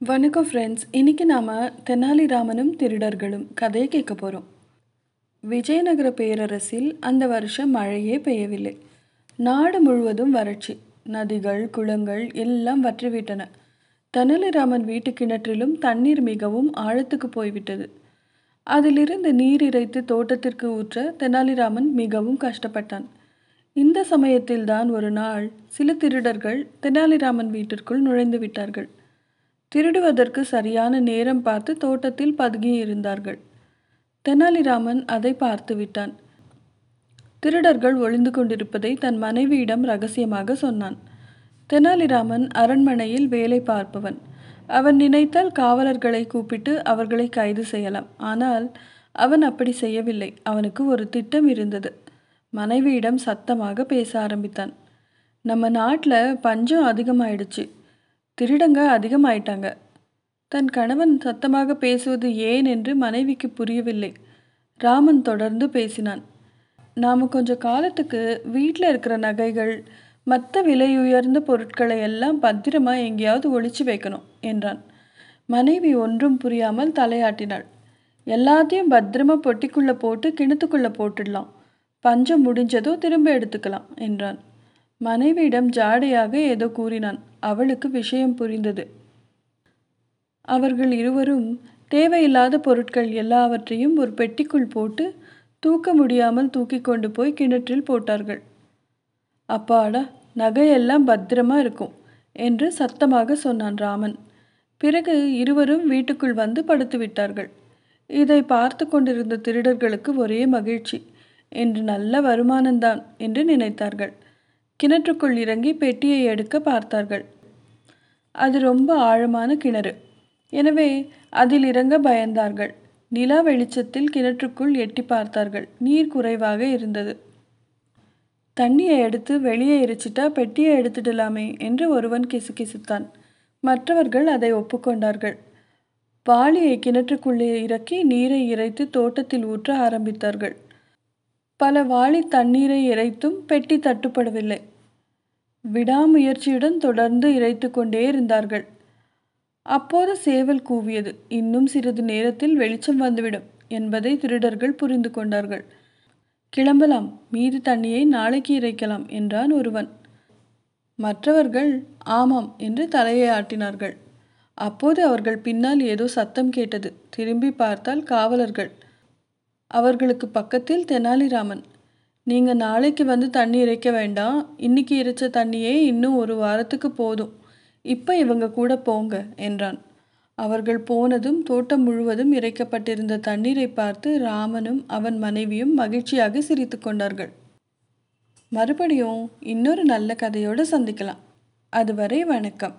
வணக்கம் ஃப்ரெண்ட்ஸ் இன்றைக்கி நாம் தெனாலிராமனும் திருடர்களும் கதையை கேட்க போகிறோம் விஜயநகர பேரரசில் அந்த வருஷம் மழையே பெய்யவில்லை. நாடு முழுவதும் வறட்சி நதிகள் குளங்கள் எல்லாம் வற்றிவிட்டன. தெனாலிராமன் வீட்டு கிணற்றிலும் தண்ணீர் மிகவும் ஆழத்துக்கு போய்விட்டது. அதிலிருந்து நீர் இறைத்து தோட்டத்திற்கு ஊற்ற தெனாலிராமன் மிகவும் கஷ்டப்பட்டான். இந்த சமயத்தில்தான் ஒரு நாள் சில திருடர்கள் தெனாலிராமன் வீட்டிற்குள் நுழைந்து விட்டார்கள். திருடுவதற்கு சரியான நேரம் பார்த்து தோட்டத்தில் பதுங்கி இருந்தார்கள் தெனாலிராமன் அதை பார்த்து விட்டான். திருடர்கள் ஒளிந்து கொண்டிருப்பதை தன் மனைவியிடம் ரகசியமாக சொன்னான். தெனாலிராமன் அரண்மனையில் வேலை பார்ப்பவன். அவன் நினைத்தால் காவலர்களை கூப்பிட்டு அவர்களை கைது செய்யலாம். ஆனால் அவன் அப்படி செய்யவில்லை. அவனுக்கு ஒரு திட்டம் இருந்தது. மனைவியிடம் சத்தமாக பேச ஆரம்பித்தான். நம்ம நாட்டில் பஞ்சம் அதிகமாயிடுச்சு. திருடங்க அதிகமாயிட்டாங்க. தன் கணவன் சத்தமாக பேசுவது ஏன் என்று மனைவிக்கு புரியவில்லை. ராமன் தொடர்ந்து பேசினான். நாம் கொஞ்ச காலத்துக்கு வீட்டில் இருக்கிற நகைகள் மற்ற விலை உயர்ந்த பொருட்களை எல்லாம் பத்திரமா எங்கேயாவது ஒழிச்சு வைக்கணும் என்றான். மனைவி ஒன்றும் புரியாமல் தலையாட்டினாள். எல்லாத்தையும் பத்திரமா பொட்டிக்குள்ளே போட்டு கிணத்துக்குள்ளே போட்டுடலாம். பஞ்சம் முடிஞ்சதோ திரும்ப எடுத்துக்கலாம் என்றான். மனைவியிடம் ஜாடையாக ஏதோ கூறினான். அவளுக்கு விஷயம் புரிந்தது. அவர்கள் இருவரும் தேவையில்லாத பொருட்கள் எல்லாவற்றையும் ஒரு பெட்டிக்குள் போட்டு தூக்க முடியாமல் தூக்கி கொண்டு போய் கிணற்றில் போட்டார்கள். அப்பாடா நகையெல்லாம் பத்திரமா இருக்கும் என்று சத்தமாக சொன்னான் ராமன். பிறகு இருவரும் வீட்டுக்குள் வந்து படுத்து விட்டார்கள். இதை பார்த்து கொண்டிருந்த திருடர்களுக்கு ஒரே மகிழ்ச்சி என்று நல்ல வருமானம்தான் என்று நினைத்தார்கள். கிணற்றுக்குள் இறங்கி பெட்டியை எடுக்க பார்த்தார்கள். அது ரொம்ப ஆழமான கிணறு. எனவே அதில் இறங்க பயந்தார்கள். நிலா வெளிச்சத்தில் கிணற்றுக்குள் எட்டி பார்த்தார்கள். நீர் குறைவாக இருந்தது. தண்ணியை எடுத்து வெளியே எரிச்சிட்டா பெட்டியை எடுத்துடலாமே என்று ஒருவன் கிசுகிசுத்தான். மற்றவர்கள் அதை ஒப்புக்கொண்டார்கள். வாளியை கிணற்றுக்குள்ளே இறக்கி நீரை இறைத்து தோட்டத்தில் ஊற்ற ஆரம்பித்தார்கள். பல வாளி தண்ணீரை இறைத்தும் பெட்டி தட்டுப்படவில்லை. விடாமுயற்சியுடன் தொடர்ந்து இறைத்து கொண்டே இருந்தார்கள். அப்போது சேவல் கூவியது இன்னும் சிறிது நேரத்தில் வெளிச்சம் வந்துவிடும் என்பதை திருடர்கள் புரிந்து கொண்டார்கள். கிளம்பலாம் மீதி தண்ணியை நாளைக்கு இறைக்கலாம் என்றான் ஒருவன். மற்றவர்கள் ஆமாம் என்று தலையை ஆட்டினார்கள். அப்போது அவர்கள் பின்னால் ஏதோ சத்தம் கேட்டது. திரும்பி பார்த்தால் காவலர்கள். அவர்களுக்கு பக்கத்தில் தெனாலிராமன் நீங்கள் நாளைக்கு வந்து தண்ணி இறைக்க வேண்டாம். இன்னைக்கு இறைச்ச தண்ணியே இன்னும் ஒரு வாரத்துக்கு போதும். இப்போ இவங்க கூட போங்க என்றான். அவர்கள் போனதும் தோட்டம் முழுவதும் இறைக்கப்பட்டிருந்த தண்ணீரை பார்த்து ராமனும் அவன் மனைவியும் மகிழ்ச்சியாக சிரித்து கொண்டார்கள். மறுபடியும் இன்னொரு நல்ல கதையோடு சந்திக்கலாம். அதுவரை வணக்கம்.